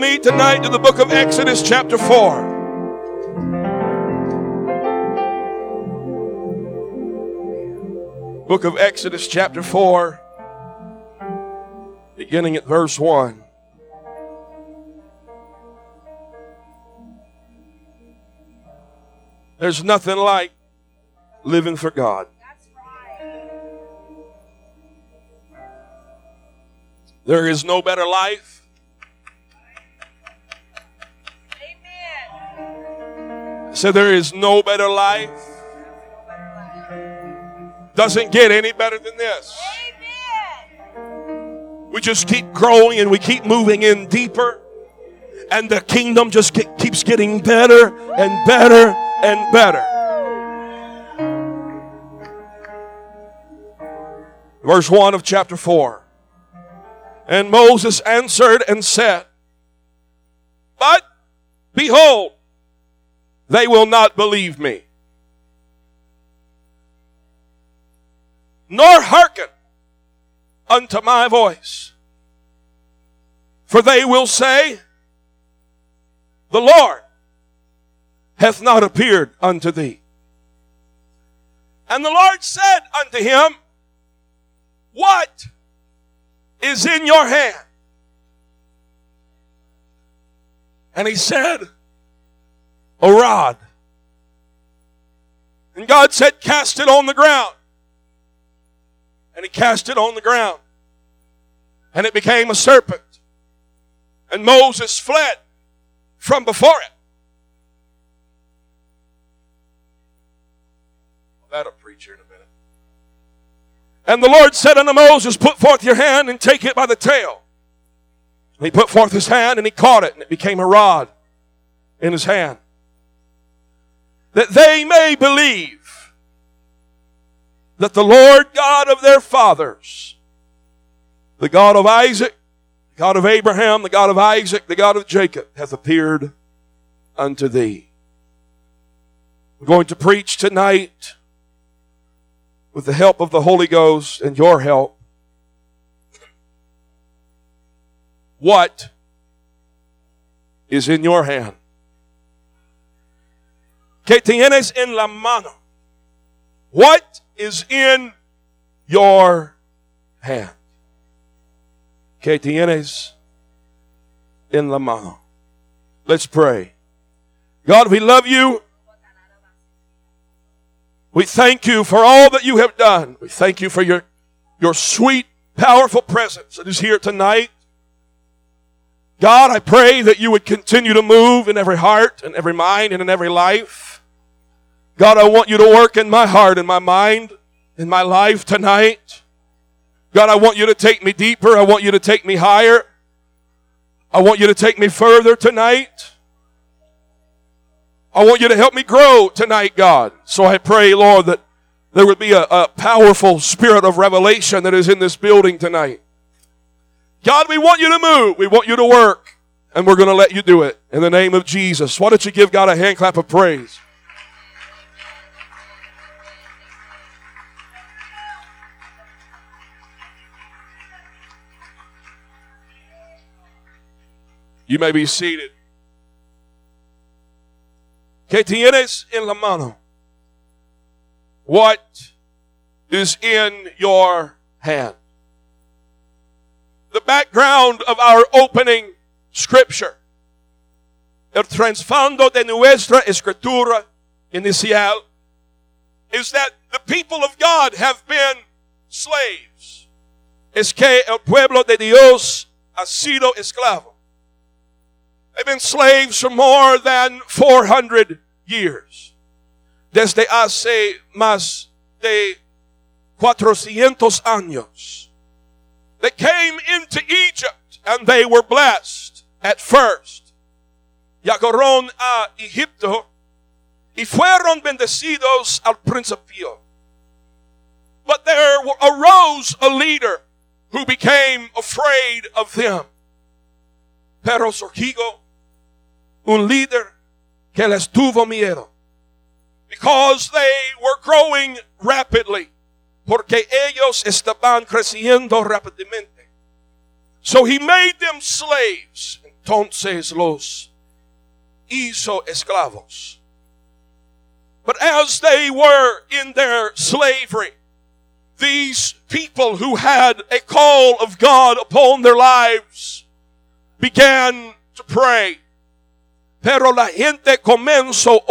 me tonight to the book of Exodus, chapter 4. Book of Exodus, chapter 4, beginning at verse 1. There's nothing like living for God. There is no better life. So there is no better life. Doesn't get any better than this. We just keep growing and we keep moving in deeper. And the kingdom just keeps getting better and better and better. Verse 1 of chapter 4. And Moses answered and said, But behold, they will not believe me, nor hearken unto my voice. For they will say, The Lord hath not appeared unto thee. And the Lord said unto him, What is in your hand? And he said, A rod. And God said, Cast it on the ground. And he cast it on the ground. And it became a serpent. And Moses fled from before it. That'll preach here in a minute. And the Lord said unto Moses, Put forth your hand and take it by the tail. And he put forth his hand and he caught it, and it became a rod in his hand. That they may believe that the Lord God of their fathers, the God of Isaac, the God of Abraham, the God of Isaac, the God of Jacob, hath appeared unto thee. We're going to preach tonight with the help of the Holy Ghost and your help, what is in your hand? Que tienes en la mano? What is in your hand? Que tienes en la mano? Let's pray. God, we love you. We thank you for all that you have done. We thank you for your, your sweet, powerful presence that is here tonight. God, I pray that you would continue to move in every heart and every mind and in every life. God, I want you to work in my heart and my mind, in my life tonight. God, I want you to take me deeper. I want you to take me higher. I want you to take me further tonight. I want you to help me grow tonight, God. So I pray, Lord, that there would be a, a, powerful spirit of revelation that is in this building tonight. God, we want you to move. We want you to work. And we're going to let you do it in the name of Jesus. Why don't you give God a hand clap of praise? You may be seated. ¿Qué tienes en la mano? What is in your hand? The background of our opening scripture. El trasfondo de nuestra escritura inicial is that the people of God have been slaves. Es que el pueblo de Dios ha sido esclavo. They've been slaves for more than 400 years. Desde hace más de 400 años. They came into Egypt and they were blessed at first. Llegaron a Egipto y fueron bendecidos al principio. But there arose a leader who became afraid of them. Pero surgió un líder que les tuvo miedo. Because they were growing rapidly. Porque ellos estaban creciendo rápidamente. So he made them slaves. Entonces los hizo esclavos. But as they were in their slavery, these people who had a call of God upon their lives began to pray. Pero la gente comenzó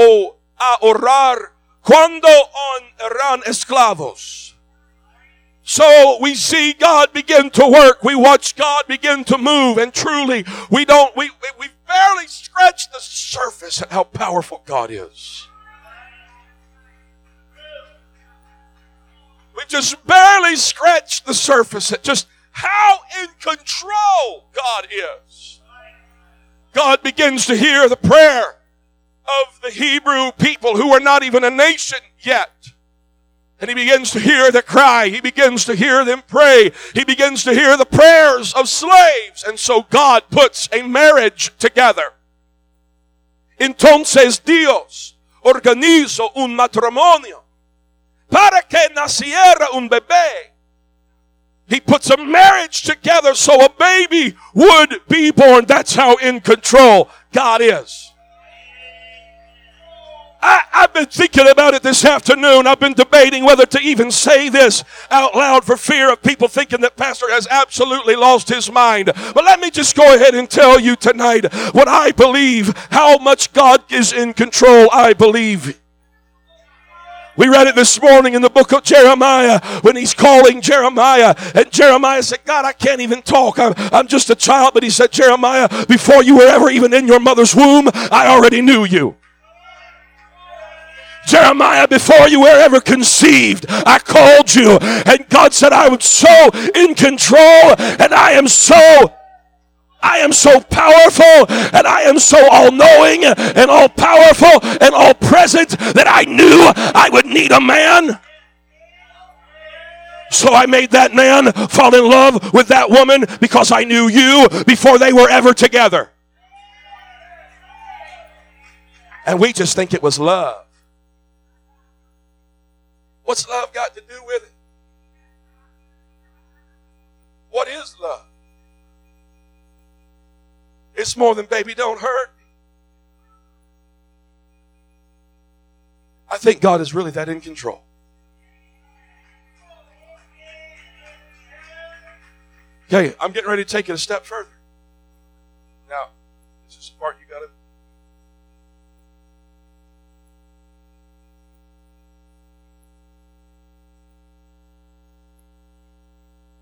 a orar cuando eran esclavos. So we see God begin to work. We watch God begin to move and truly we don't, we, we barely scratch the surface at how powerful God is. We just barely scratch the surface at just how in control God is. God begins to hear the prayer of the Hebrew people who are not even a nation yet. And he begins to hear the cry. He begins to hear them pray. He begins to hear the prayers of slaves. And so God puts a marriage together. Entonces Dios organizó un matrimonio para que naciera un bebé. He puts a marriage together so a baby would be born. That's how in control God is. I, have been thinking about it this afternoon. I've been debating whether to even say this out loud for fear of people thinking that Pastor has absolutely lost his mind. But let me just go ahead and tell you tonight what I believe, how much God is in control, I believe. We read it this morning in the book of Jeremiah when he's calling Jeremiah. And Jeremiah said, God, I can't even talk. I'm, I'm just a child. But he said, Jeremiah, before you were ever even in your mother's womb, I already knew you. Jeremiah, before you were ever conceived, I called you. And God said, I was so in control and I am so am so powerful and I am so all knowing and all powerful and all present that I knew I would need a man. So I made that man fall in love with that woman because I knew you before they were ever together. And we just think it was love. What's love got to do with it? What is love? It's more than baby, don't hurt. I think God is really that in control. Okay, I'm getting ready to take it a step further. Now, this is the part you got to.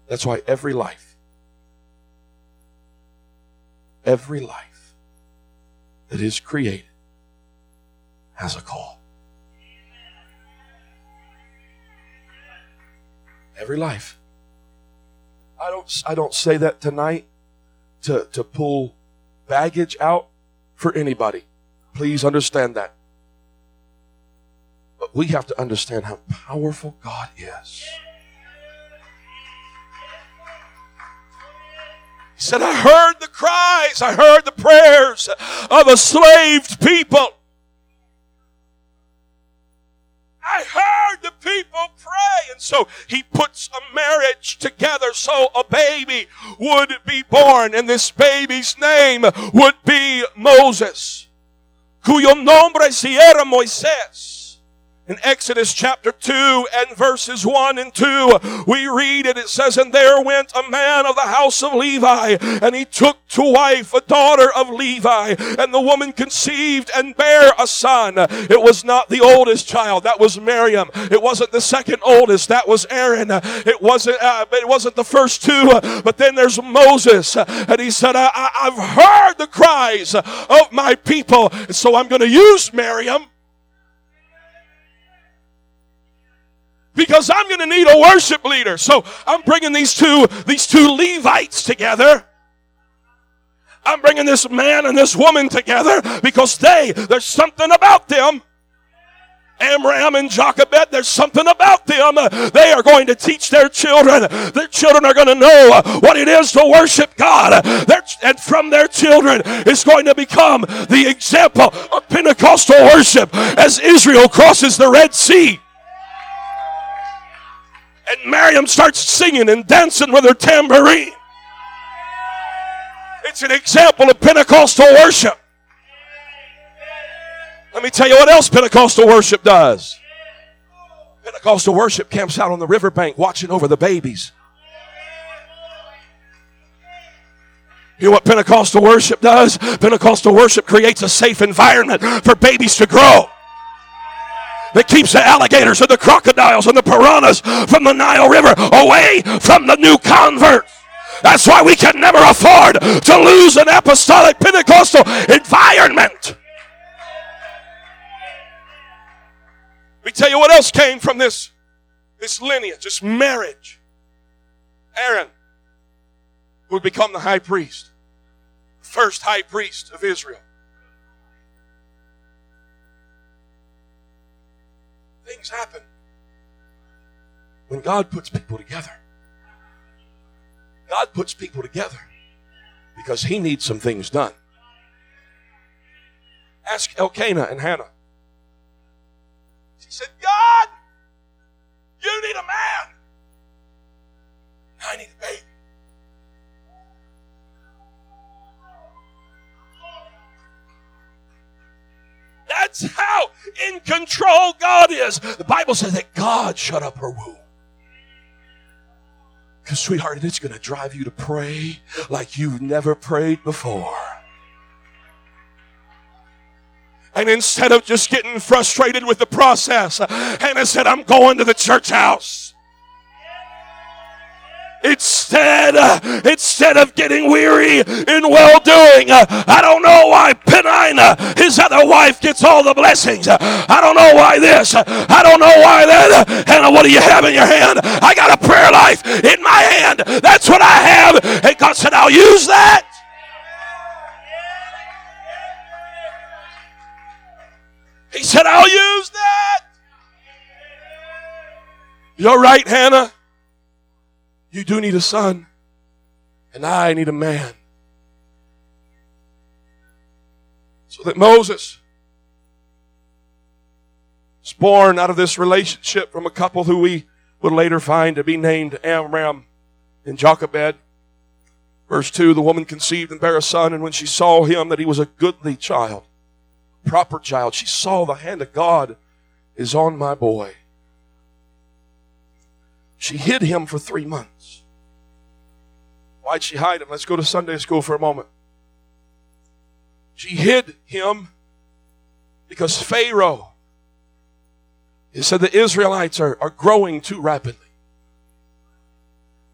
That's why every life every life that is created has a call. Every life. I don't I don't say that tonight to, to pull baggage out for anybody. Please understand that. But we have to understand how powerful God is. He said, I heard the cries, I heard the prayers of a slaved people. I heard the people pray. And so he puts a marriage together so a baby would be born. And this baby's name would be Moses, cuyo nombre si era Moisés. In Exodus chapter 2 and verses 1 and 2, we read it. It says, And there went a man of the house of Levi, and he took to wife a daughter of Levi, and the woman conceived and bare a son. It was not the oldest child, that was Miriam. It wasn't the second oldest, that was Aaron. It wasn't, uh, it wasn't the first two, but then there's Moses. And he said, I, I, I've heard the cries of my people, so I'm going to use Miriam because I'm going to need a worship leader. So I'm bringing these two, these two Levites together. I'm bringing this man and this woman together because they, there's something about them. Amram and Jochebed, there's something about them. They are going to teach their children. Their children are going to know what it is to worship God. and from their children is going to become the example of Pentecostal worship as Israel crosses the Red Sea. And Miriam starts singing and dancing with her tambourine. It's an example of Pentecostal worship. Let me tell you what else Pentecostal worship does. Pentecostal worship camps out on the riverbank watching over the babies. You know what Pentecostal worship does? Pentecostal worship creates a safe environment for babies to grow. That keeps the alligators and the crocodiles and the piranhas from the Nile River away from the new converts. That's why we can never afford to lose an apostolic Pentecostal environment. Let me tell you what else came from this, this lineage, this marriage. Aaron would become the high priest, first high priest of Israel. Things happen when God puts people together. God puts people together because He needs some things done. Ask Elkanah and Hannah. She said, God, you need a man. I need a baby. That's how in control God is. The Bible says that God shut up her womb. Because, sweetheart, it's going to drive you to pray like you've never prayed before. And instead of just getting frustrated with the process, Hannah said, I'm going to the church house. Instead, instead of getting weary in well doing, I don't know why Penina, his other wife, gets all the blessings. I don't know why this. I don't know why that. Hannah, what do you have in your hand? I got a prayer life in my hand. That's what I have. And God said, I'll use that. He said, I'll use that. You're right, Hannah. You do need a son, and I need a man. So that Moses is born out of this relationship from a couple who we would later find to be named Amram and Jochebed. Verse 2 The woman conceived and bare a son, and when she saw him that he was a goodly child, proper child, she saw the hand of God is on my boy. She hid him for three months. Why'd she hide him? Let's go to Sunday school for a moment. She hid him because Pharaoh, he said the Israelites are, are growing too rapidly.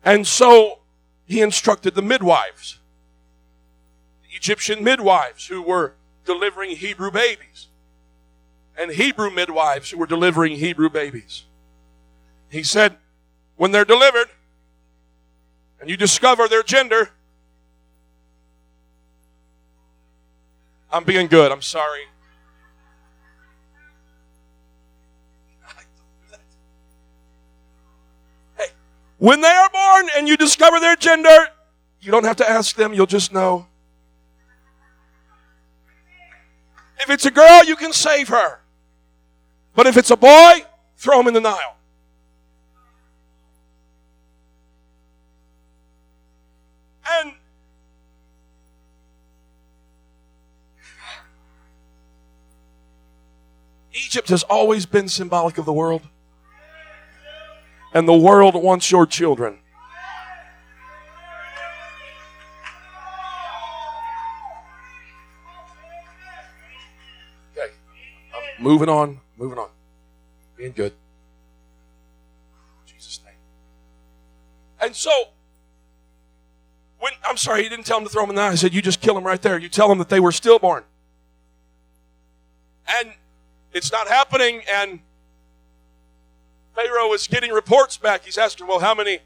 And so he instructed the midwives, the Egyptian midwives who were delivering Hebrew babies, and Hebrew midwives who were delivering Hebrew babies. He said, when they're delivered and you discover their gender, I'm being good, I'm sorry. Hey, when they are born and you discover their gender, you don't have to ask them, you'll just know. If it's a girl, you can save her. But if it's a boy, throw him in the Nile. Egypt has always been symbolic of the world. And the world wants your children. Okay. I'm moving on, moving on. Being good. Jesus' name. And so when I'm sorry, he didn't tell him to throw them in the eye. He said, You just kill them right there. You tell them that they were stillborn. And it's not happening, and Pharaoh is getting reports back. He's asking, Well, how many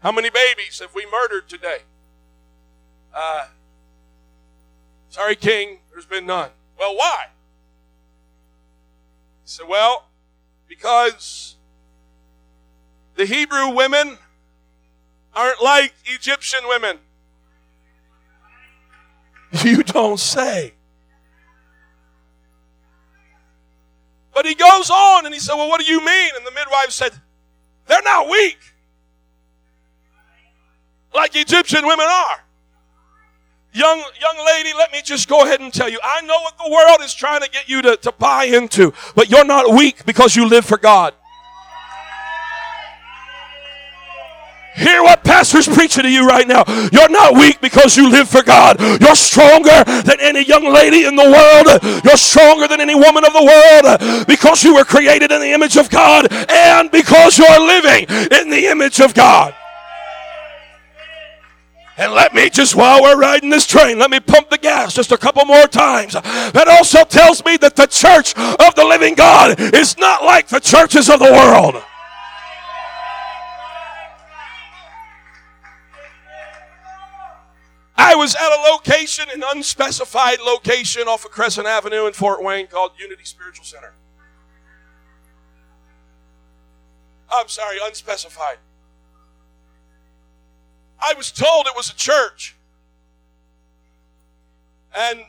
how many babies have we murdered today? Uh, sorry, King, there's been none. Well, why? He said, Well, because the Hebrew women aren't like Egyptian women. You don't say. But he goes on and he said, Well, what do you mean? And the midwife said, They're not weak like Egyptian women are. Young, young lady, let me just go ahead and tell you. I know what the world is trying to get you to, to buy into, but you're not weak because you live for God. Hear what pastor's preaching to you right now. You're not weak because you live for God. You're stronger than any young lady in the world. You're stronger than any woman of the world because you were created in the image of God and because you're living in the image of God. And let me just, while we're riding this train, let me pump the gas just a couple more times. That also tells me that the church of the living God is not like the churches of the world. Was at a location, an unspecified location off of Crescent Avenue in Fort Wayne called Unity Spiritual Center. I'm sorry, unspecified. I was told it was a church. And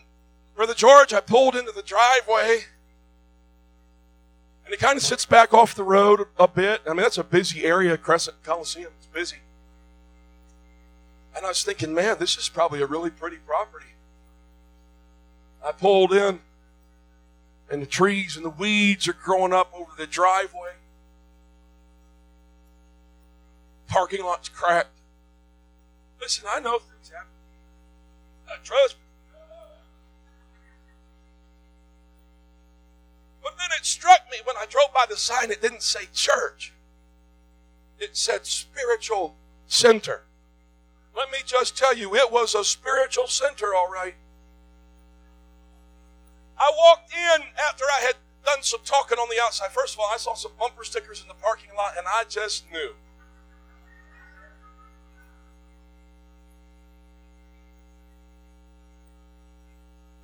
Brother George, I pulled into the driveway. And it kind of sits back off the road a bit. I mean, that's a busy area, Crescent Coliseum. It's busy. And I was thinking, man, this is probably a really pretty property. I pulled in, and the trees and the weeds are growing up over the driveway. Parking lot's cracked. Listen, I know things happen. Uh, trust me. But then it struck me when I drove by the sign, it didn't say church, it said spiritual center. Let me just tell you, it was a spiritual center, all right. I walked in after I had done some talking on the outside. First of all, I saw some bumper stickers in the parking lot, and I just knew.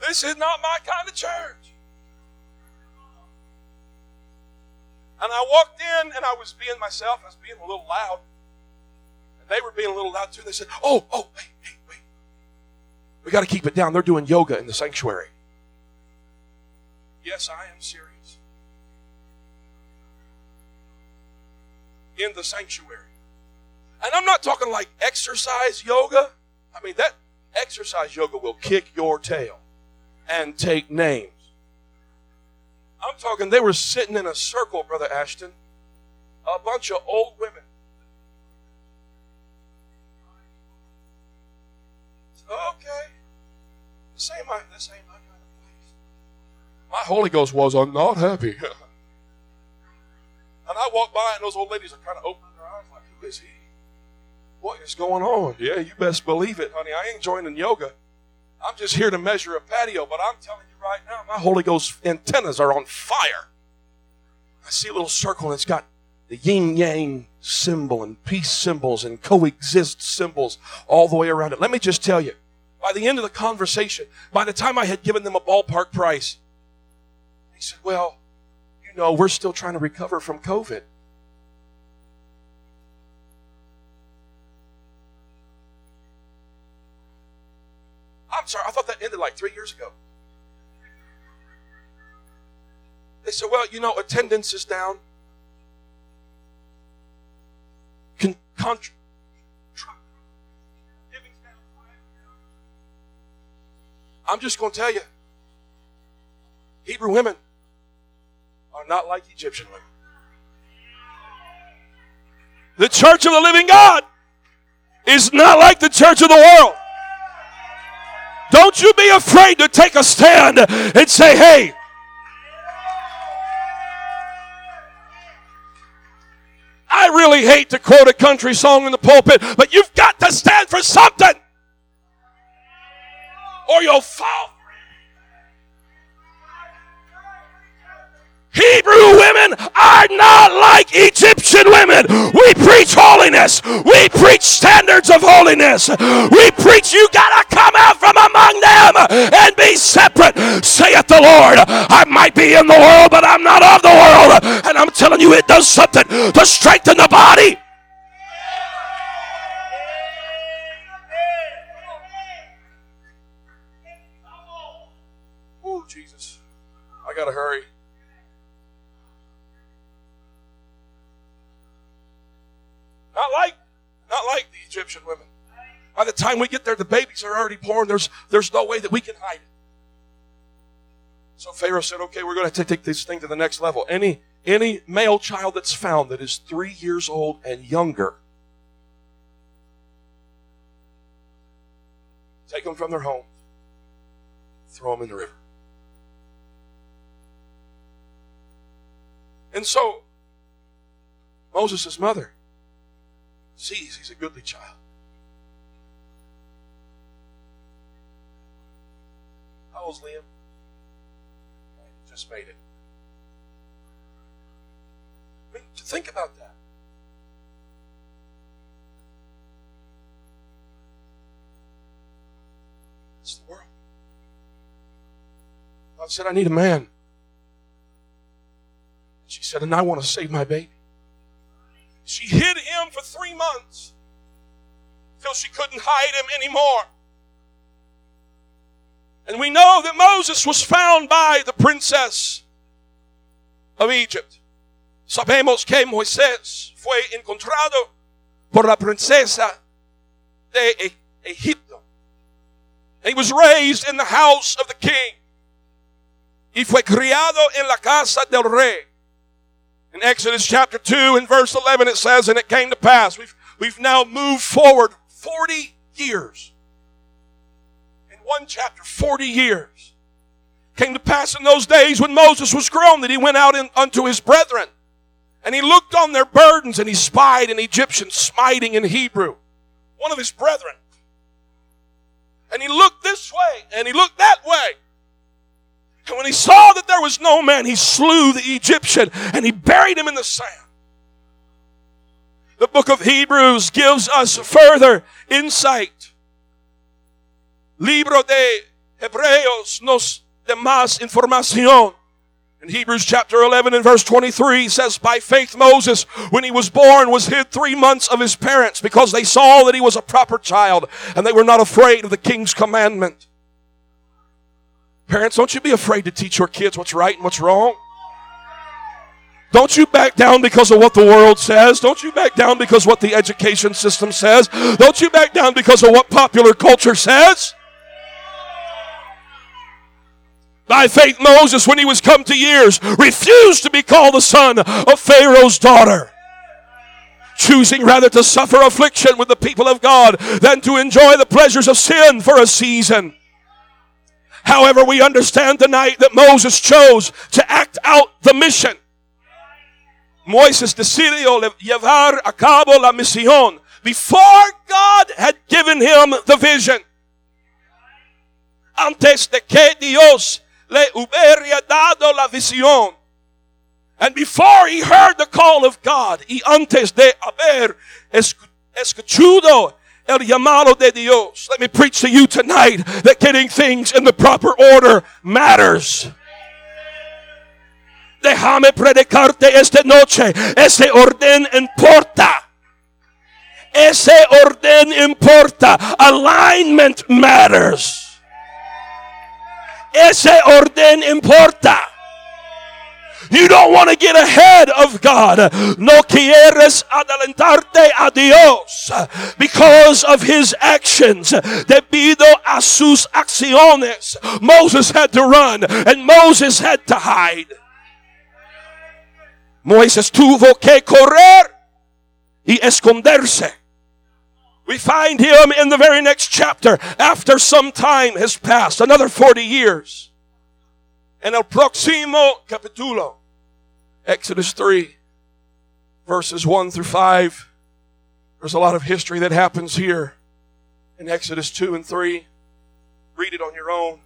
This is not my kind of church. And I walked in and I was being myself. I was being a little loud. They were being a little loud too. They said, Oh, oh, wait, wait, wait. We got to keep it down. They're doing yoga in the sanctuary. Yes, I am serious. In the sanctuary. And I'm not talking like exercise yoga. I mean, that exercise yoga will kick your tail and take names. I'm talking, they were sitting in a circle, Brother Ashton. A bunch of old women. Okay. This ain't my, this ain't my kind of place. My Holy Ghost was, I'm not happy. and I walk by and those old ladies are kind of opening their eyes like, who is he? What is going on? Yeah, you best believe it, honey. I ain't joining yoga. I'm just here to measure a patio, but I'm telling you right now, my Holy Ghost antennas are on fire. I see a little circle and it's got the yin yang symbol and peace symbols and coexist symbols all the way around it. Let me just tell you, by the end of the conversation, by the time I had given them a ballpark price, he said, Well, you know, we're still trying to recover from COVID. I'm sorry, I thought that ended like three years ago. They said, well, you know, attendance is down. Con- I'm just going to tell you Hebrew women are not like Egyptian women. The church of the living God is not like the church of the world. Don't you be afraid to take a stand and say, hey, I really hate to quote a country song in the pulpit, but you've got to stand for something or you'll fall Hebrew women are not like Egyptian women. We preach holiness. We preach standards of holiness. We preach you gotta come out from among them and be separate, saith the Lord. I might be in the world, but I'm not of the world. And I'm telling you, it does something to strengthen the body. Oh, Jesus. I gotta hurry. Not like, not like the Egyptian women. By the time we get there, the babies are already born. There's, there's no way that we can hide it. So Pharaoh said, okay, we're going to take this thing to the next level. Any, any male child that's found that is three years old and younger, take them from their home, throw them in the river. And so Moses' mother sees he's a goodly child. How old's Liam? Just made it. I mean, think about that. It's the world. God said, I need a man. She said, and I want to save my baby. She hid him for three months till she couldn't hide him anymore. And we know that Moses was found by the princess of Egypt. Sabemos que Moisés fue encontrado por la princesa de Egipto. He was raised in the house of the king. Y fue criado en la casa del rey. In Exodus chapter 2 and verse 11 it says, And it came to pass. We've, we've now moved forward 40 years. In one chapter, 40 years. Came to pass in those days when Moses was grown that he went out in, unto his brethren. And he looked on their burdens and he spied an Egyptian smiting in Hebrew. One of his brethren. And he looked this way and he looked that way. And when he saw that there was no man, he slew the Egyptian and he buried him in the sand. The book of Hebrews gives us further insight. Libro de Hebreos nos da más información. In Hebrews chapter 11 and verse 23 says, By faith Moses, when he was born, was hid three months of his parents because they saw that he was a proper child and they were not afraid of the king's commandment. Parents, don't you be afraid to teach your kids what's right and what's wrong. Don't you back down because of what the world says. Don't you back down because what the education system says. Don't you back down because of what popular culture says. By faith, Moses, when he was come to years, refused to be called the son of Pharaoh's daughter choosing rather to suffer affliction with the people of God than to enjoy the pleasures of sin for a season. However, we understand tonight that Moses chose to act out the mission. Moisés decidió llevar a cabo la misión before God had given him the vision. Antes de que Dios le hubiera dado la visión. And before he heard the call of God, y antes de haber escuchado el llamado de Dios. Let me preach to you tonight that getting things in the proper order matters. Déjame predicarte esta noche. Ese orden importa. Ese orden importa. Alignment matters. Ese orden importa. You don't want to get ahead of God. No quieres adelantarte a Dios because of his actions. Debido a sus acciones. Moses had to run and Moses had to hide. Moisés tuvo que correr y esconderse. We find him in the very next chapter after some time has passed, another 40 years. En el próximo capítulo, Exodus 3, verses 1 through 5. There's a lot of history that happens here in Exodus 2 and 3. Read it on your own.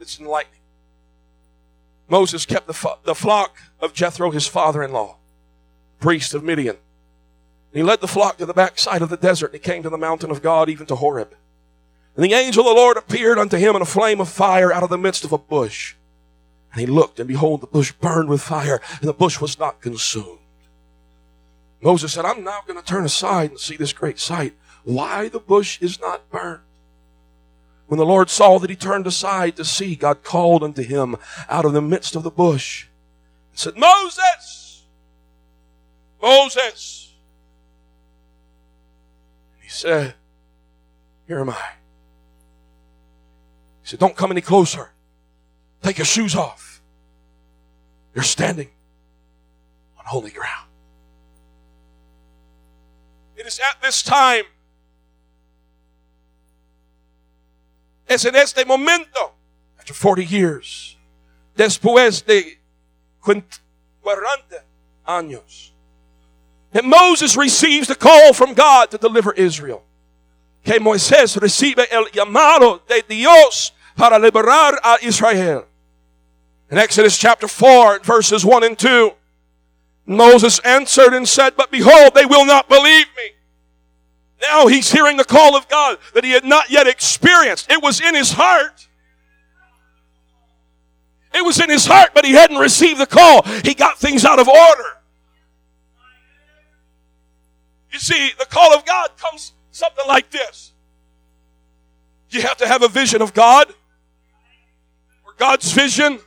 It's enlightening. Moses kept the, the flock of Jethro, his father in law, priest of Midian. He led the flock to the backside of the desert. And he came to the mountain of God, even to Horeb. And the angel of the Lord appeared unto him in a flame of fire out of the midst of a bush. And he looked, and behold, the bush burned with fire, and the bush was not consumed. Moses said, I'm now going to turn aside and see this great sight. Why the bush is not burned? When the Lord saw that he turned aside to see, God called unto him out of the midst of the bush and said, Moses! Moses! And he said, Here am I. He said, Don't come any closer. Take your shoes off. You're standing on holy ground. It is at this time, es en este momento, after 40 years, después de 40 años, that Moses receives the call from God to deliver Israel. Que Moisés recibe el llamado de Dios para liberar a Israel. In Exodus chapter 4, verses 1 and 2, Moses answered and said, But behold, they will not believe me. Now he's hearing the call of God that he had not yet experienced. It was in his heart. It was in his heart, but he hadn't received the call. He got things out of order. You see, the call of God comes something like this. You have to have a vision of God, or God's vision.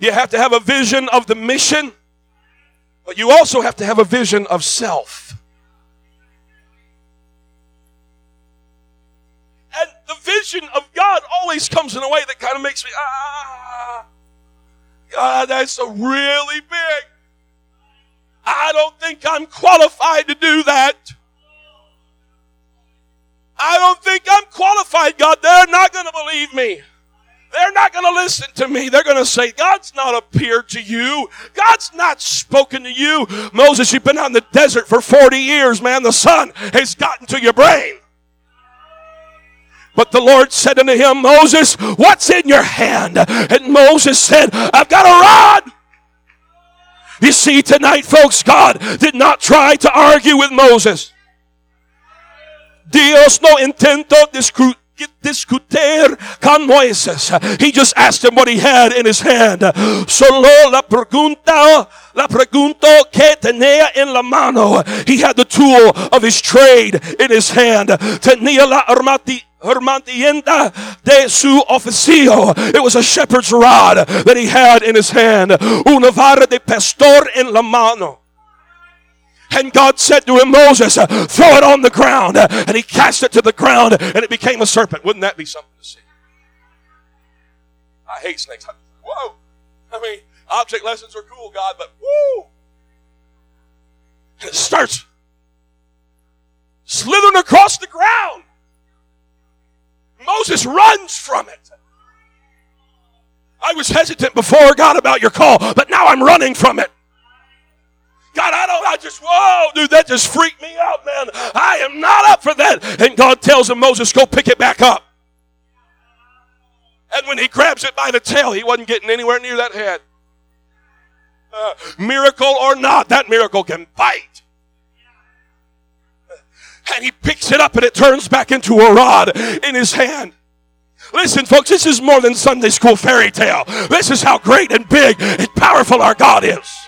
You have to have a vision of the mission, but you also have to have a vision of self. And the vision of God always comes in a way that kind of makes me, ah, God, that's a really big. I don't think I'm qualified to do that. I don't think I'm qualified, God. They're not going to believe me. They're not going to listen to me. They're going to say, God's not appeared to you. God's not spoken to you. Moses, you've been out in the desert for 40 years, man. The sun has gotten to your brain. But the Lord said unto him, Moses, what's in your hand? And Moses said, I've got a rod. You see, tonight, folks, God did not try to argue with Moses. Dios no intentó discutir con Moisés. He just asked him what he had in his hand. Solo la pregunta, la pregunta que tenía en la mano. He had the tool of his trade in his hand. Tenía la armati hermantienda de su oficio. It was a shepherd's rod that he had in his hand. Una vara de pastor en la mano. And God said to him, Moses, throw it on the ground. And he cast it to the ground and it became a serpent. Wouldn't that be something to see? I hate snakes. Whoa. I mean, object lessons are cool, God, but whoo. And it starts slithering across the ground. Moses runs from it. I was hesitant before God about your call, but now I'm running from it. God, I don't, I just, whoa, dude, that just freaked me out, man. I am not up for that. And God tells him, Moses, go pick it back up. And when he grabs it by the tail, he wasn't getting anywhere near that head. Uh, miracle or not, that miracle can bite. And he picks it up and it turns back into a rod in his hand. Listen, folks, this is more than Sunday school fairy tale. This is how great and big and powerful our God is.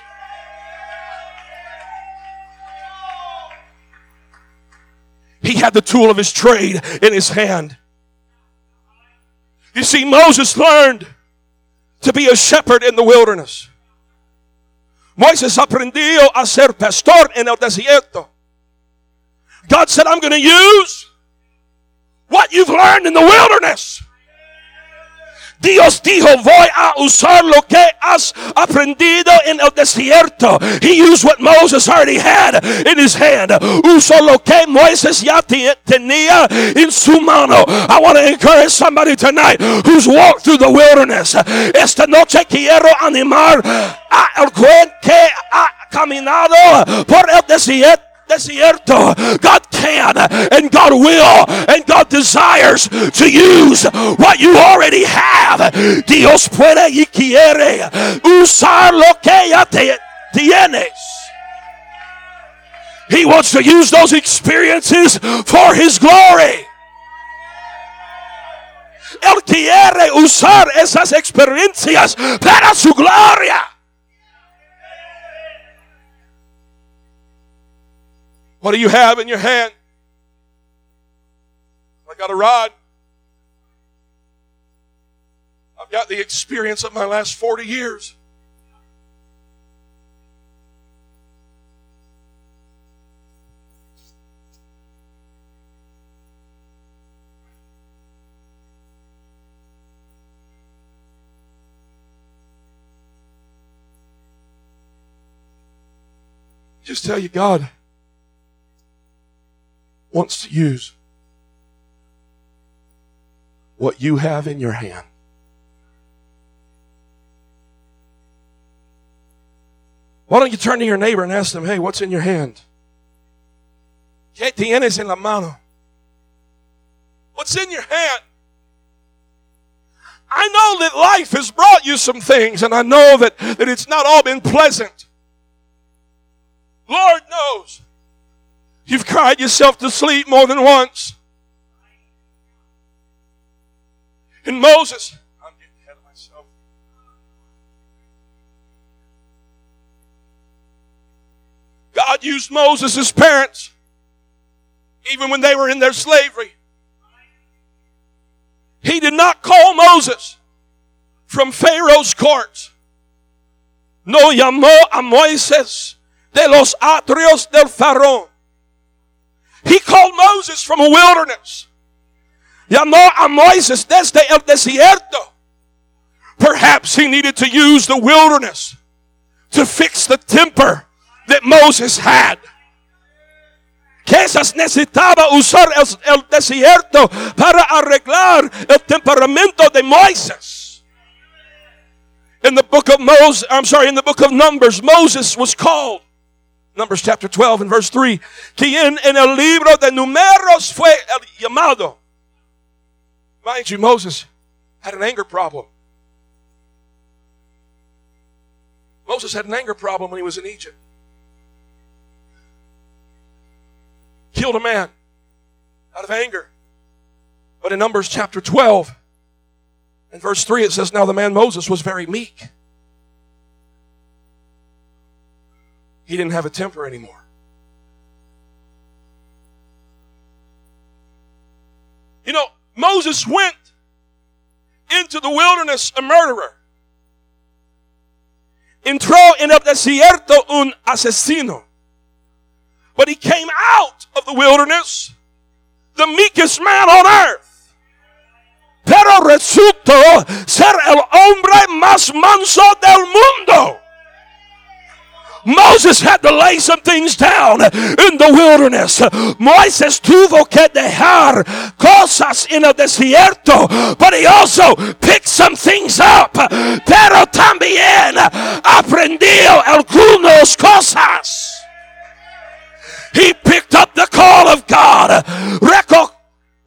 He had the tool of his trade in his hand. You see, Moses learned to be a shepherd in the wilderness. Moisés aprendió a ser pastor en el desierto. God said, I'm going to use what you've learned in the wilderness. Dios dijo, voy a usar lo que has aprendido en el desierto. He used what Moses already had in his hand. Usó lo que Moisés ya tenía en su mano. I want to encourage somebody tonight who's walked through the wilderness. Esta noche quiero animar a el que ha caminado por el desierto desierto. God can and God will and God desires to use what you already have. Dios puede y quiere usar lo que ya tienes. He wants to use those experiences for His glory. Él quiere usar esas experiencias para su gloria. What do you have in your hand? I got a rod. I've got the experience of my last 40 years. Just tell you, God wants to use what you have in your hand. Why don't you turn to your neighbor and ask them, hey, what's in your hand? ¿Qué tienes en la mano? What's in your hand? I know that life has brought you some things, and I know that, that it's not all been pleasant. Lord knows. You've cried yourself to sleep more than once. And Moses, I'm getting ahead of myself. God used Moses' parents even when they were in their slavery. He did not call Moses from Pharaoh's court. No llamó a Moisés de los atrios del faraón. He called Moses from a wilderness. Llamó a Moisés desde el desierto. Perhaps he needed to use the wilderness to fix the temper that Moses had. Quizás necesitaba usar el, el, desierto para arreglar el temperamento de Moisés. In the book of Moses, I'm sorry, in the book of Numbers, Moses was called. Numbers chapter 12 and verse 3. Quien en el libro de números fue el llamado. Mind you, Moses had an anger problem. Moses had an anger problem when he was in Egypt. Killed a man out of anger. But in Numbers chapter 12 and verse 3, it says, Now the man Moses was very meek. He didn't have a temper anymore. You know, Moses went into the wilderness a murderer. Entró en el desierto un asesino. But he came out of the wilderness the meekest man on earth. Pero resultó ser el hombre más manso del mundo. Moses had to lay some things down in the wilderness. Moisés tuvo que dejar cosas en el desierto, but he also picked some things up. Pero también aprendió algunas cosas. He picked up the call of God.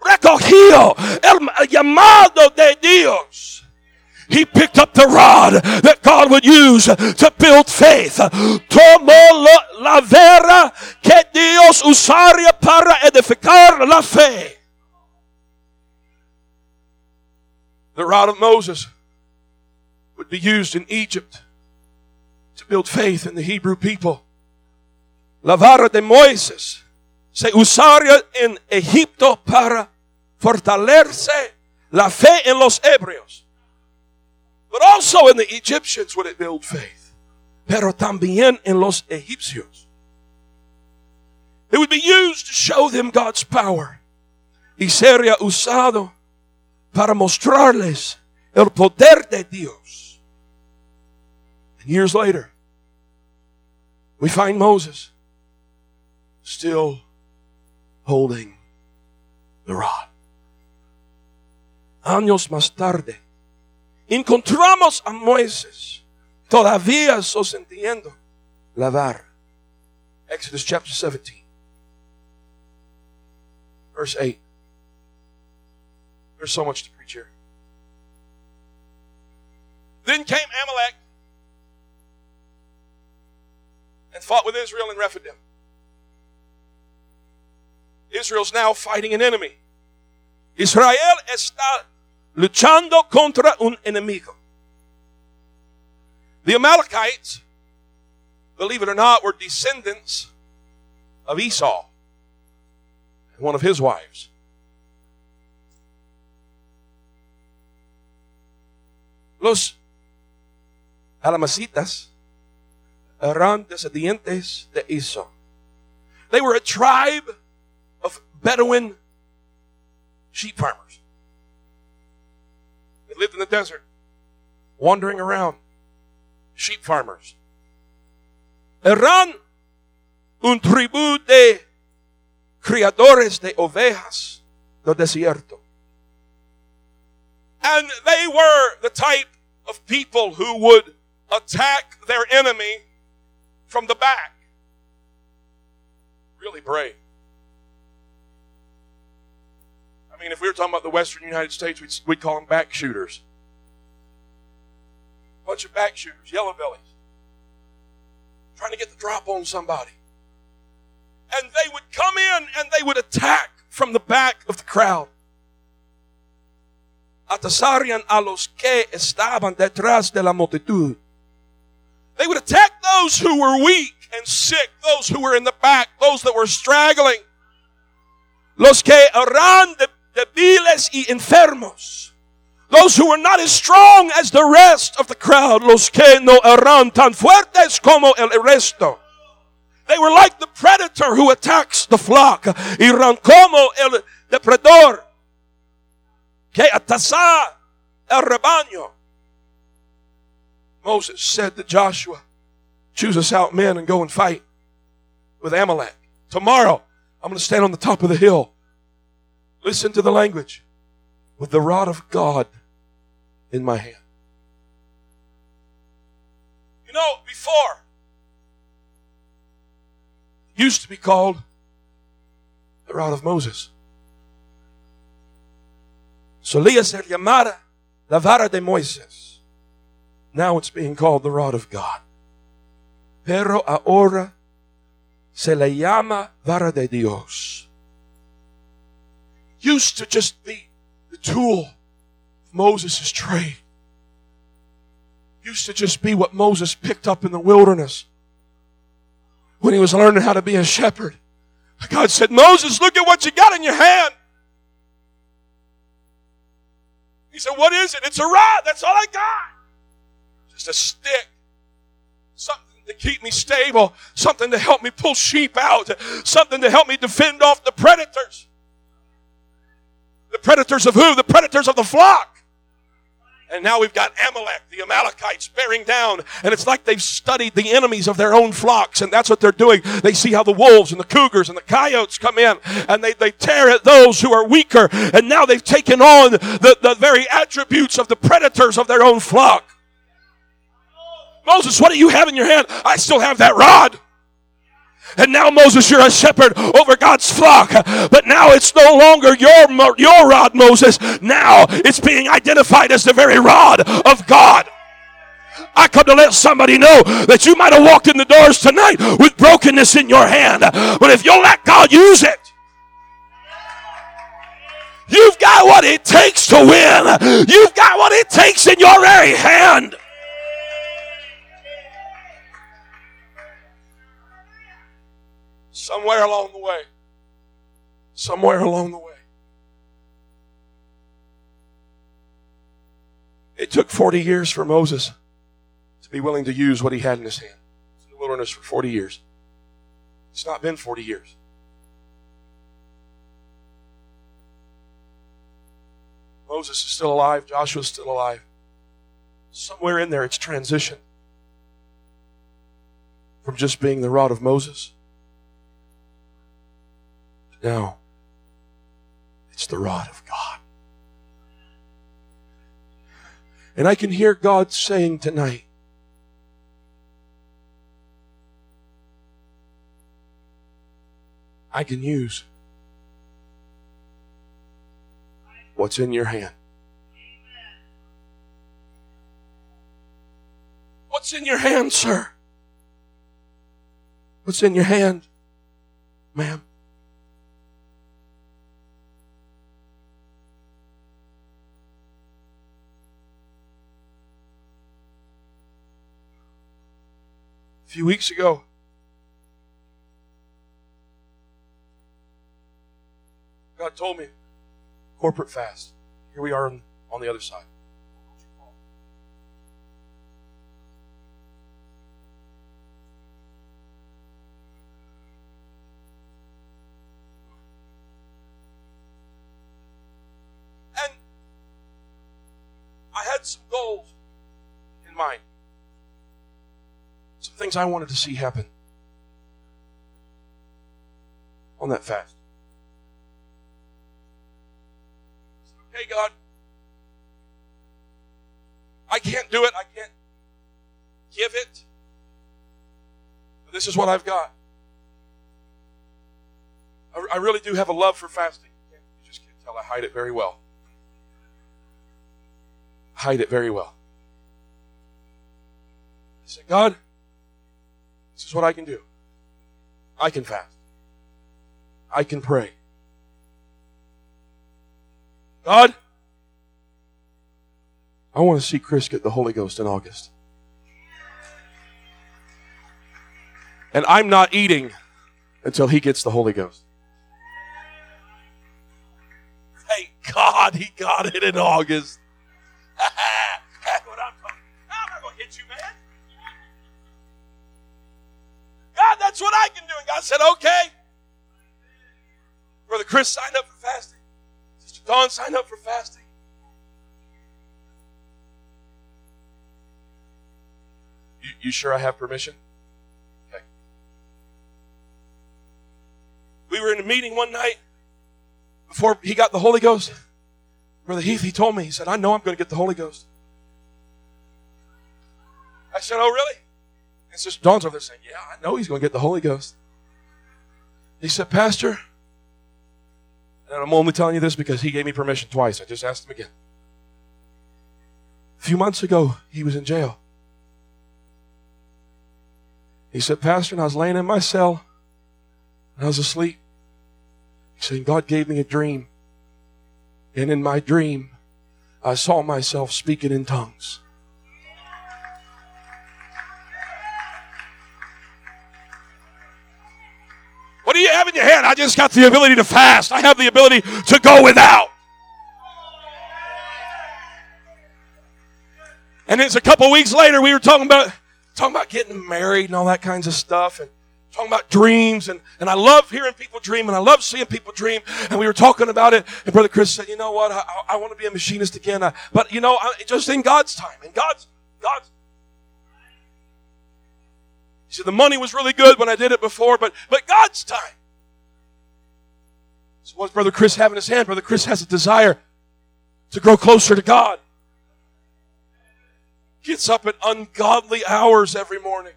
Recogió el llamado de Dios. He picked up the rod that God would use to build faith. Tomó la vera que Dios usaría para edificar la fe. The rod of Moses would be used in Egypt to build faith in the Hebrew people. La vara de Moisés se usaría en Egipto para fortalecer la fe en los hebreos. But also in the Egyptians would it build faith. Pero también en los egipcios. It would be used to show them God's power. Y sería usado para mostrarles el poder de Dios. And years later, we find Moses still holding the rod. Años más tarde, encontramos a Moisés todavía sosteniendo la vara. Exodus chapter 17, verse 8. There's so much to preach here. Then came Amalek and fought with Israel in Rephidim. Israel's now fighting an enemy. Israel está luchando contra un enemigo. The Amalekites, believe it or not, were descendants of Esau, one of his wives. Los Alamasitas eran descendientes de Esau. They were a tribe of Bedouin sheep farmers. They lived in the desert, wandering around. Sheep farmers. Eran un tribu de criadores de ovejas del desierto. And they were the type of people who would attack their enemy from the back. Really brave. I mean, if we were talking about the Western United States, we'd, we'd call them back shooters. Bunch of back shooters, yellow bellies, trying to get the drop on somebody. And they would come in and they would attack from the back of the crowd. Atasarían a los que estaban detrás de la multitud. They would attack those who were weak and sick, those who were in the back, those that were straggling. Los que eran de, débiles y enfermos. Those who were not as strong as the rest of the crowd. Los que no eran tan fuertes como el resto. They were like the predator who attacks the flock. Eran como el depredador que atasa el rebaño. Moses said to Joshua, choose us out men and go and fight with Amalek. Tomorrow, I'm going to stand on the top of the hill. Listen to the language. With the rod of God in my hand. You know, before, used to be called the rod of Moses. Solía ser llamada la vara de Moisés. Now it's being called the rod of God. Pero ahora se le llama vara de Dios. Used to just be the tool of Moses' trade. Used to just be what Moses picked up in the wilderness when he was learning how to be a shepherd. God said, Moses, look at what you got in your hand. He said, What is it? It's a rod. That's all I got. Just a stick. Something to keep me stable. Something to help me pull sheep out. Something to help me defend off the predators. Predators of who? The predators of the flock. And now we've got Amalek, the Amalekites, bearing down. And it's like they've studied the enemies of their own flocks. And that's what they're doing. They see how the wolves and the cougars and the coyotes come in and they, they tear at those who are weaker. And now they've taken on the, the very attributes of the predators of their own flock. Moses, what do you have in your hand? I still have that rod. And now, Moses, you're a shepherd over God's flock. But now it's no longer your, your rod, Moses. Now it's being identified as the very rod of God. I come to let somebody know that you might have walked in the doors tonight with brokenness in your hand. But if you'll let God use it, you've got what it takes to win. You've got what it takes in your very hand. Somewhere along the way. Somewhere along the way. It took 40 years for Moses to be willing to use what he had in his hand. in the wilderness for 40 years. It's not been 40 years. Moses is still alive. Joshua's still alive. Somewhere in there, it's transition from just being the rod of Moses no. It's the rod of God. And I can hear God saying tonight, I can use what's in your hand. What's in your hand, sir? What's in your hand, ma'am? Few weeks ago. God told me, corporate fast. Here we are on, the other side. And I had some goals in mind some things I wanted to see happen. on that fast. Said, Okay, God. I can't do it. I can't give it. But this is what I've got. I, I really do have a love for fasting. You just can't tell. I hide it very well. Hide it very well. I said, God, this is what I can do. I can fast. I can pray. God, I want to see Chris get the Holy Ghost in August. And I'm not eating until he gets the Holy Ghost. Thank God he got it in August. That's what I can do. And God said, okay. Brother Chris signed up for fasting. Sister Dawn signed up for fasting. You, you sure I have permission? Okay. We were in a meeting one night before he got the Holy Ghost. Brother Heath, he told me, he said, I know I'm going to get the Holy Ghost. I said, Oh, really? And Sister Dawn's over there saying, Yeah, I know he's going to get the Holy Ghost. He said, Pastor, and I'm only telling you this because he gave me permission twice. I just asked him again. A few months ago, he was in jail. He said, Pastor, and I was laying in my cell, and I was asleep. He said, God gave me a dream. And in my dream, I saw myself speaking in tongues. Have in your hand? I just got the ability to fast. I have the ability to go without. And it's a couple weeks later, we were talking about talking about getting married and all that kinds of stuff and talking about dreams and, and I love hearing people dream and I love seeing people dream and we were talking about it and brother Chris said you know what I, I, I want to be a machinist again I, but you know just in God's time in God's God's he said the money was really good when I did it before but but God's time so what's brother Chris have in his hand brother Chris has a desire to grow closer to God gets up at ungodly hours every morning.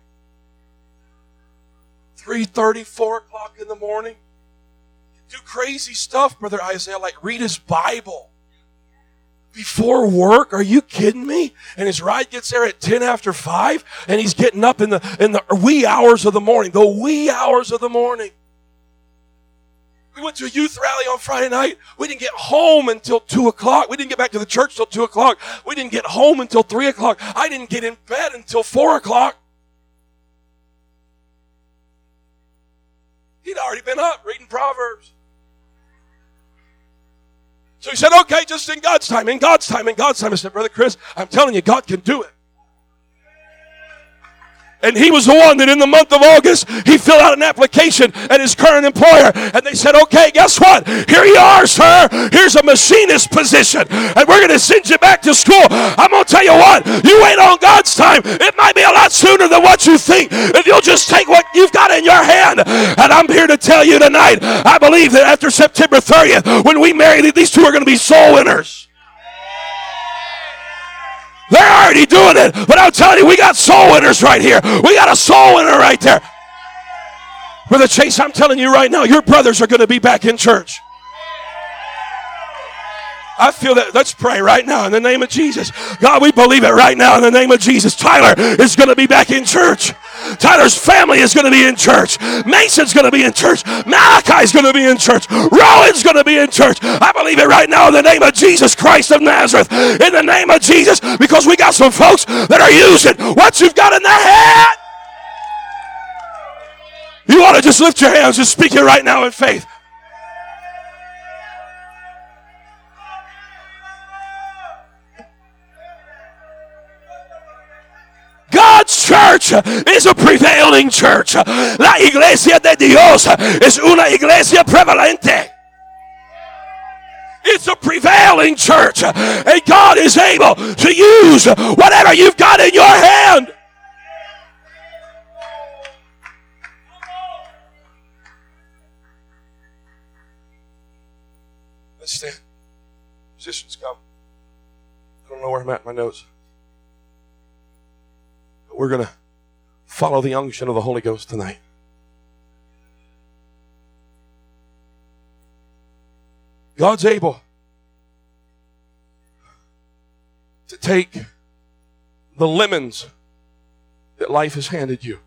3.30, 4 o'clock in the morning. Do crazy stuff, Brother Isaiah, like read his Bible. Before work? Are you kidding me? And his ride gets there at 10 after 5, and he's getting up in the, in the wee hours of the morning, the wee hours of the morning. We went to a youth rally on Friday night. We didn't get home until 2 o'clock. We didn't get back to the church till 2 o'clock. We didn't get home until 3 o'clock. I didn't get in bed until 4 o'clock. He'd already been up reading Proverbs. So he said, okay, just in God's time, in God's time, in God's time. I said, Brother Chris, I'm telling you, God can do it. And he was the one that in the month of August, he filled out an application at his current employer. And they said, okay, guess what? Here you are, sir. Here's a machinist position. And we're going to send you back to school. I'm going to tell you what, you wait on God's time. It might be a lot sooner than what you think. If you'll just take what you've got in your hand. And I'm here to tell you tonight, I believe that after September 30th, when we marry, these two are going to be soul winners. They're already doing it. But I'm telling you, we got soul winners right here. We got a soul winner right there. Brother Chase, I'm telling you right now, your brothers are going to be back in church. I feel that. Let's pray right now in the name of Jesus. God, we believe it right now in the name of Jesus. Tyler is going to be back in church. Tyler's family is going to be in church. Mason's going to be in church. Malachi's going to be in church. Rowan's going to be in church. I believe it right now in the name of Jesus Christ of Nazareth. In the name of Jesus, because we got some folks that are using what you've got in their head. You want to just lift your hands and speak it right now in faith. God's church is a prevailing church. La iglesia de Dios es una iglesia prevalente. It's a prevailing church. And God is able to use whatever you've got in your hand. Let's stand. Musicians come. I don't know where I'm at in my notes. We're going to follow the unction of the Holy Ghost tonight. God's able to take the lemons that life has handed you.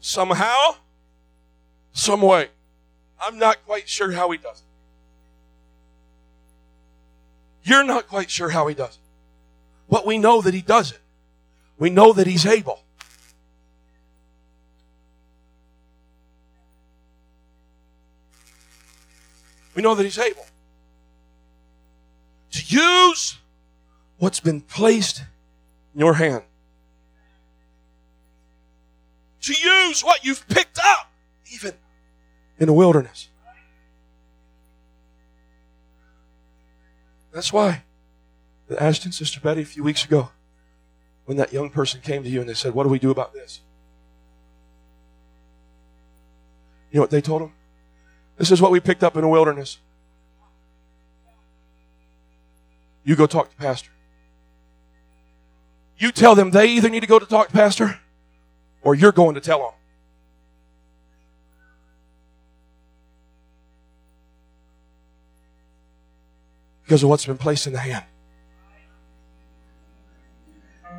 Somehow, some way. I'm not quite sure how he does it. You're not quite sure how he does it. But we know that he does it. We know that he's able. We know that he's able to use what's been placed in your hand. To use what you've picked up, even in the wilderness. That's why the Ashton, Sister Betty, a few weeks ago, when that young person came to you and they said, What do we do about this? You know what they told him? This is what we picked up in the wilderness. You go talk to pastor. You tell them they either need to go to talk to pastor or you're going to tell them. Because of what's been placed in the hand.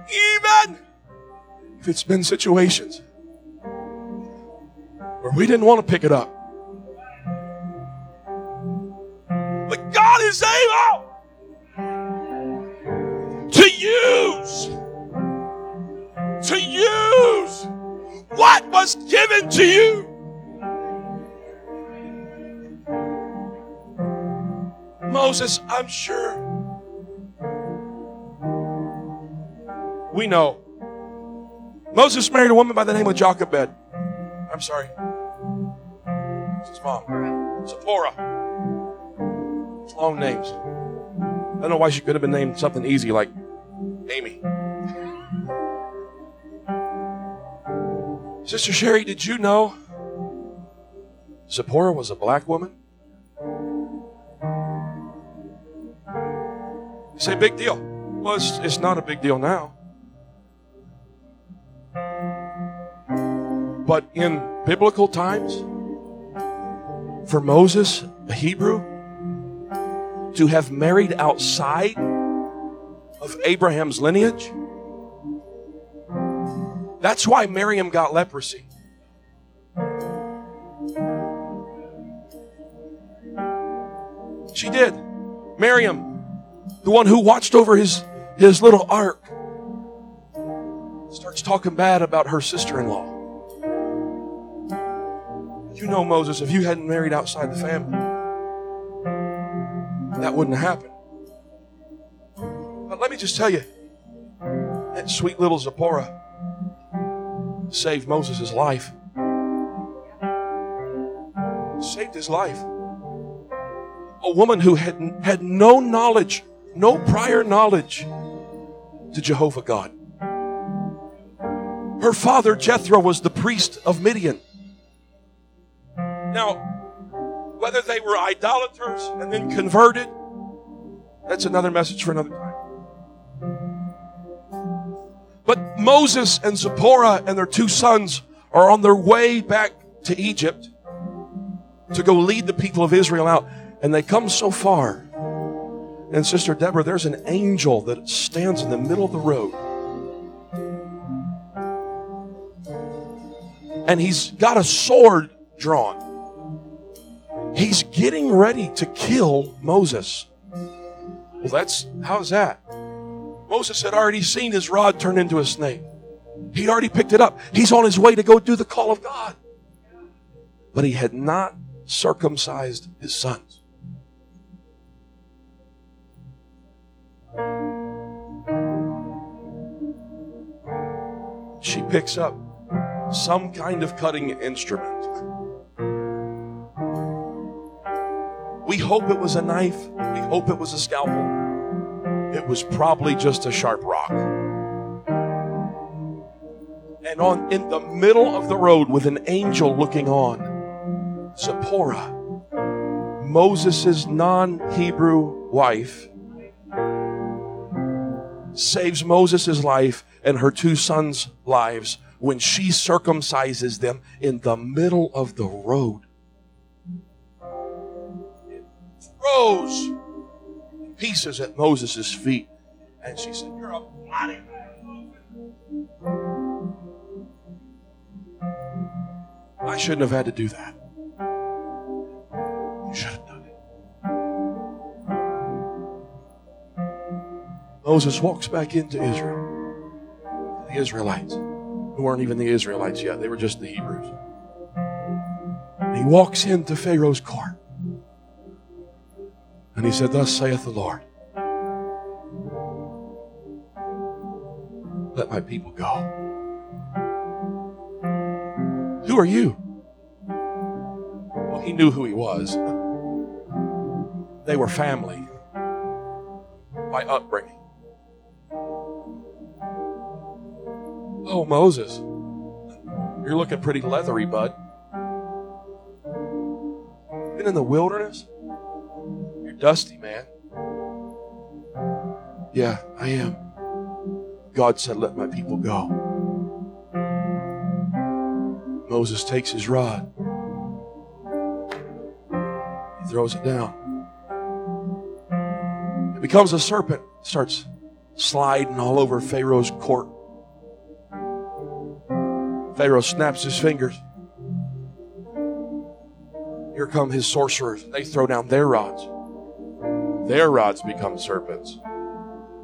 Even if it's been situations where we didn't want to pick it up. But God is able to use, to use what was given to you. Moses, I'm sure. We know. Moses married a woman by the name of Jochebed. I'm sorry. It's his mom. Zipporah. Long names. I don't know why she could have been named something easy like Amy. Sister Sherry, did you know Zipporah was a black woman? You say big deal. Well, it's, it's not a big deal now. But in biblical times, for Moses, a Hebrew, to have married outside of Abraham's lineage. That's why Miriam got leprosy. She did. Miriam, the one who watched over his, his little ark, starts talking bad about her sister in law. You know, Moses, if you hadn't married outside the family, that wouldn't happen. But let me just tell you, that sweet little Zipporah saved Moses' life. Saved his life. A woman who had, had no knowledge, no prior knowledge to Jehovah God. Her father, Jethro, was the priest of Midian. Now, whether they were idolaters and then converted, that's another message for another time. But Moses and Zipporah and their two sons are on their way back to Egypt to go lead the people of Israel out. And they come so far. And Sister Deborah, there's an angel that stands in the middle of the road. And he's got a sword drawn. He's getting ready to kill Moses. Well, that's how's that? Moses had already seen his rod turn into a snake. He'd already picked it up. He's on his way to go do the call of God. But he had not circumcised his sons. She picks up some kind of cutting instrument. We hope it was a knife. We hope it was a scalpel. It was probably just a sharp rock. And on in the middle of the road with an angel looking on, Zipporah Moses' non Hebrew wife saves Moses' life and her two sons' lives when she circumcises them in the middle of the road. Throws pieces at Moses' feet. And she said, You're a bloody I shouldn't have had to do that. You should have done it. Moses walks back into Israel. The Israelites, who weren't even the Israelites yet, they were just the Hebrews. And he walks into Pharaoh's court. And he said, Thus saith the Lord, let my people go. Who are you? Well, he knew who he was. They were family by upbringing. Oh, Moses, you're looking pretty leathery, bud. Been in the wilderness? Dusty, man. Yeah, I am. God said, Let my people go. Moses takes his rod, he throws it down. It becomes a serpent, starts sliding all over Pharaoh's court. Pharaoh snaps his fingers. Here come his sorcerers. They throw down their rods. Their rods become serpents.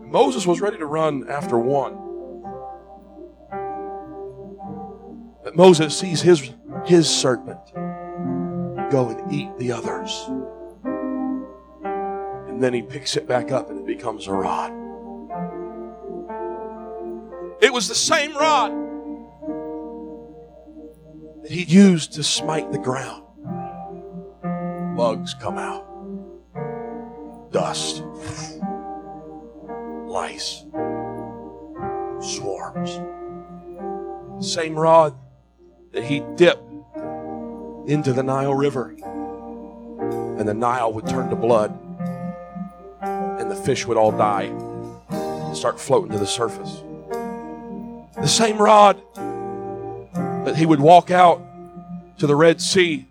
Moses was ready to run after one. But Moses sees his, his serpent go and eat the others. And then he picks it back up and it becomes a rod. It was the same rod that he used to smite the ground. Bugs come out, dust lice, swarms. Same rod that he dipped into the Nile River, and the Nile would turn to blood, and the fish would all die and start floating to the surface. The same rod that he would walk out to the Red Sea.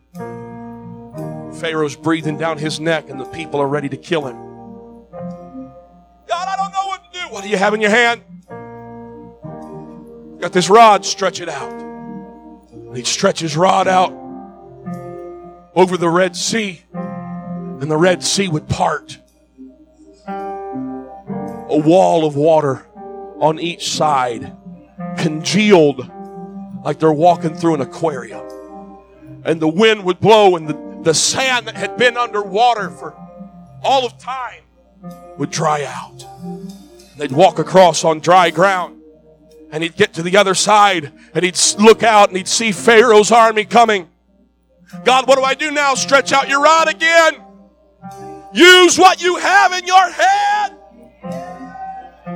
Pharaoh's breathing down his neck, and the people are ready to kill him. God, I don't know what to do What do you have in your hand? Got this rod, stretch it out. And he'd stretch his rod out over the Red Sea, and the Red Sea would part. A wall of water on each side, congealed like they're walking through an aquarium. And the wind would blow, and the, the sand that had been underwater for all of time would dry out. They'd walk across on dry ground. And he'd get to the other side and he'd look out and he'd see Pharaoh's army coming. God, what do I do now? Stretch out your rod again. Use what you have in your hand.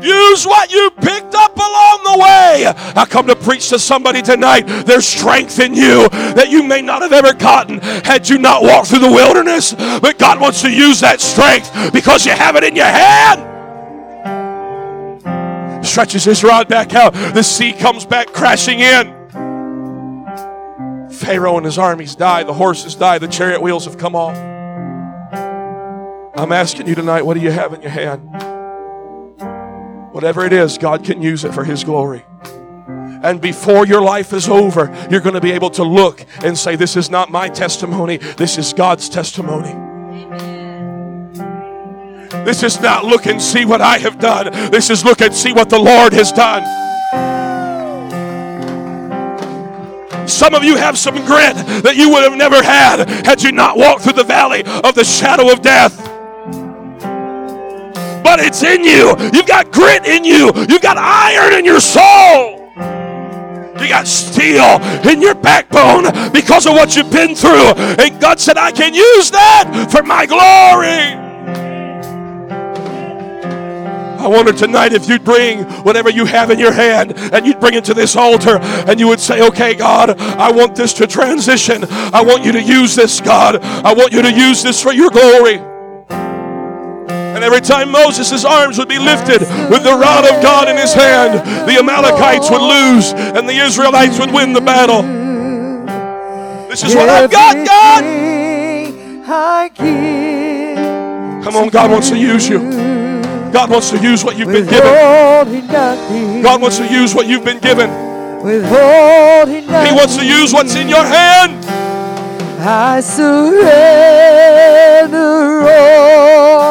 Use what you picked up along the way. I come to preach to somebody tonight. There's strength in you that you may not have ever gotten had you not walked through the wilderness. But God wants to use that strength because you have it in your hand stretches his rod back out. The sea comes back crashing in. Pharaoh and his armies die. The horses die. The chariot wheels have come off. I'm asking you tonight, what do you have in your hand? Whatever it is, God can use it for His glory. And before your life is over, you're going to be able to look and say, This is not my testimony, this is God's testimony. This is not look and see what I have done. This is look and see what the Lord has done. Some of you have some grit that you would have never had had you not walked through the valley of the shadow of death. But it's in you. You've got grit in you. You've got iron in your soul. You got steel in your backbone because of what you've been through. And God said, I can use that for my glory. I wonder tonight if you'd bring whatever you have in your hand and you'd bring it to this altar and you would say, Okay, God, I want this to transition. I want you to use this, God. I want you to use this for your glory. And every time Moses' arms would be lifted with the rod of God in his hand, the Amalekites would lose and the Israelites would win the battle. This is what I've got, God. Come on, God wants to use you. God wants to use what you've been given. God wants to use what you've been given. He wants to use what's in your hand. I surrender all.